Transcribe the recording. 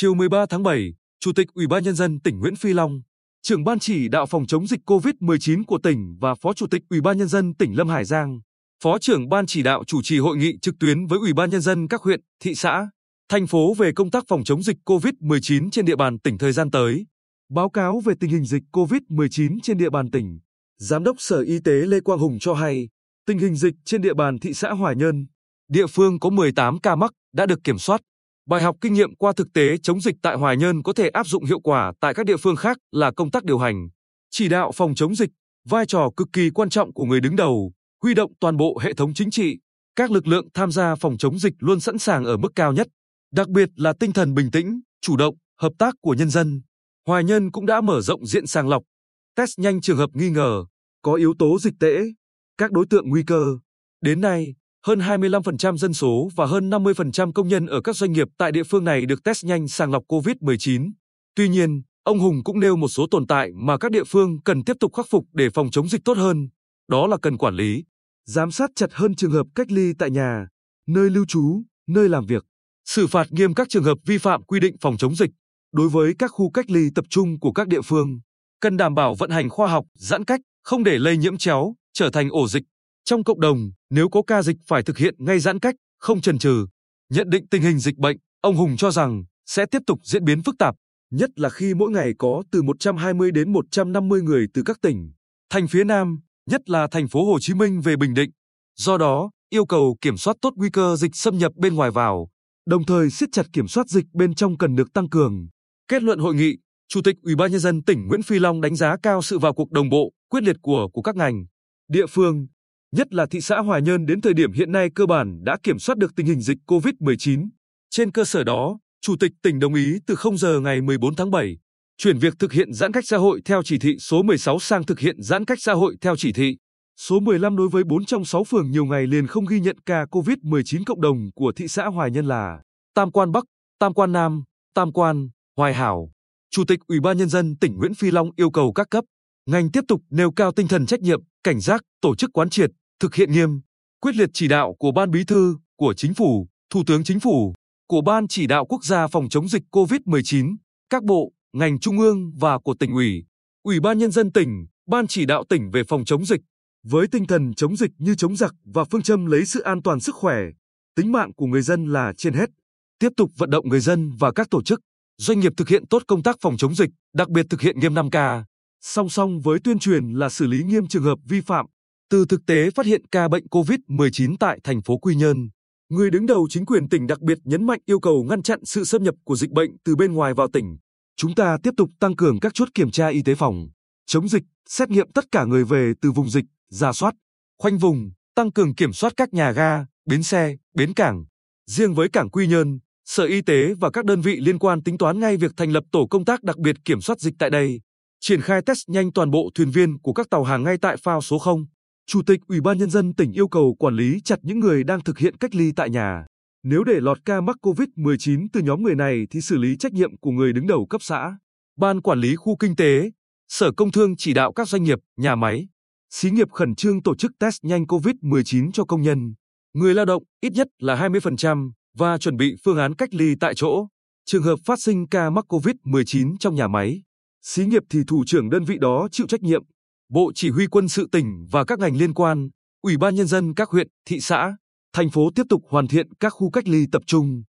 Chiều 13 tháng 7, Chủ tịch Ủy ban nhân dân tỉnh Nguyễn Phi Long, trưởng ban chỉ đạo phòng chống dịch COVID-19 của tỉnh và Phó Chủ tịch Ủy ban nhân dân tỉnh Lâm Hải Giang, Phó trưởng ban chỉ đạo chủ trì hội nghị trực tuyến với Ủy ban nhân dân các huyện, thị xã, thành phố về công tác phòng chống dịch COVID-19 trên địa bàn tỉnh thời gian tới. Báo cáo về tình hình dịch COVID-19 trên địa bàn tỉnh, Giám đốc Sở Y tế Lê Quang Hùng cho hay, tình hình dịch trên địa bàn thị xã Hòa Nhơn, địa phương có 18 ca mắc đã được kiểm soát. Bài học kinh nghiệm qua thực tế chống dịch tại Hoài Nhơn có thể áp dụng hiệu quả tại các địa phương khác là công tác điều hành, chỉ đạo phòng chống dịch, vai trò cực kỳ quan trọng của người đứng đầu, huy động toàn bộ hệ thống chính trị, các lực lượng tham gia phòng chống dịch luôn sẵn sàng ở mức cao nhất, đặc biệt là tinh thần bình tĩnh, chủ động, hợp tác của nhân dân. Hoài Nhân cũng đã mở rộng diện sàng lọc, test nhanh trường hợp nghi ngờ, có yếu tố dịch tễ, các đối tượng nguy cơ. Đến nay, hơn 25% dân số và hơn 50% công nhân ở các doanh nghiệp tại địa phương này được test nhanh sàng lọc COVID-19. Tuy nhiên, ông Hùng cũng nêu một số tồn tại mà các địa phương cần tiếp tục khắc phục để phòng chống dịch tốt hơn. Đó là cần quản lý, giám sát chặt hơn trường hợp cách ly tại nhà, nơi lưu trú, nơi làm việc, xử phạt nghiêm các trường hợp vi phạm quy định phòng chống dịch. Đối với các khu cách ly tập trung của các địa phương, cần đảm bảo vận hành khoa học, giãn cách, không để lây nhiễm chéo, trở thành ổ dịch. Trong cộng đồng, nếu có ca dịch phải thực hiện ngay giãn cách, không chần chừ. Nhận định tình hình dịch bệnh, ông Hùng cho rằng sẽ tiếp tục diễn biến phức tạp, nhất là khi mỗi ngày có từ 120 đến 150 người từ các tỉnh, thành phía Nam, nhất là thành phố Hồ Chí Minh về Bình Định. Do đó, yêu cầu kiểm soát tốt nguy cơ dịch xâm nhập bên ngoài vào, đồng thời siết chặt kiểm soát dịch bên trong cần được tăng cường. Kết luận hội nghị, Chủ tịch Ủy ban nhân dân tỉnh Nguyễn Phi Long đánh giá cao sự vào cuộc đồng bộ, quyết liệt của của các ngành, địa phương, nhất là thị xã Hoài Nhơn đến thời điểm hiện nay cơ bản đã kiểm soát được tình hình dịch COVID-19. Trên cơ sở đó, Chủ tịch tỉnh đồng ý từ 0 giờ ngày 14 tháng 7, chuyển việc thực hiện giãn cách xã hội theo chỉ thị số 16 sang thực hiện giãn cách xã hội theo chỉ thị số 15 đối với 4 trong 6 phường nhiều ngày liền không ghi nhận ca COVID-19 cộng đồng của thị xã Hoài Nhân là Tam Quan Bắc, Tam Quan Nam, Tam Quan, Hoài Hảo. Chủ tịch Ủy ban Nhân dân tỉnh Nguyễn Phi Long yêu cầu các cấp, ngành tiếp tục nêu cao tinh thần trách nhiệm, cảnh giác, tổ chức quán triệt, thực hiện nghiêm, quyết liệt chỉ đạo của Ban Bí thư, của Chính phủ, Thủ tướng Chính phủ, của Ban chỉ đạo quốc gia phòng chống dịch COVID-19, các bộ, ngành trung ương và của tỉnh ủy, Ủy ban Nhân dân tỉnh, Ban chỉ đạo tỉnh về phòng chống dịch, với tinh thần chống dịch như chống giặc và phương châm lấy sự an toàn sức khỏe, tính mạng của người dân là trên hết. Tiếp tục vận động người dân và các tổ chức, doanh nghiệp thực hiện tốt công tác phòng chống dịch, đặc biệt thực hiện nghiêm 5K. Song song với tuyên truyền là xử lý nghiêm trường hợp vi phạm. Từ thực tế phát hiện ca bệnh COVID-19 tại thành phố Quy Nhơn, người đứng đầu chính quyền tỉnh đặc biệt nhấn mạnh yêu cầu ngăn chặn sự xâm nhập của dịch bệnh từ bên ngoài vào tỉnh. Chúng ta tiếp tục tăng cường các chốt kiểm tra y tế phòng, chống dịch, xét nghiệm tất cả người về từ vùng dịch, ra soát, khoanh vùng, tăng cường kiểm soát các nhà ga, bến xe, bến cảng. Riêng với cảng Quy Nhơn, Sở Y tế và các đơn vị liên quan tính toán ngay việc thành lập tổ công tác đặc biệt kiểm soát dịch tại đây, triển khai test nhanh toàn bộ thuyền viên của các tàu hàng ngay tại phao số 0. Chủ tịch Ủy ban nhân dân tỉnh yêu cầu quản lý chặt những người đang thực hiện cách ly tại nhà. Nếu để lọt ca mắc COVID-19 từ nhóm người này thì xử lý trách nhiệm của người đứng đầu cấp xã. Ban quản lý khu kinh tế, Sở Công Thương chỉ đạo các doanh nghiệp, nhà máy, xí nghiệp khẩn trương tổ chức test nhanh COVID-19 cho công nhân, người lao động ít nhất là 20% và chuẩn bị phương án cách ly tại chỗ. Trường hợp phát sinh ca mắc COVID-19 trong nhà máy, xí nghiệp thì thủ trưởng đơn vị đó chịu trách nhiệm. Bộ Chỉ huy quân sự tỉnh và các ngành liên quan, Ủy ban nhân dân các huyện, thị xã, thành phố tiếp tục hoàn thiện các khu cách ly tập trung,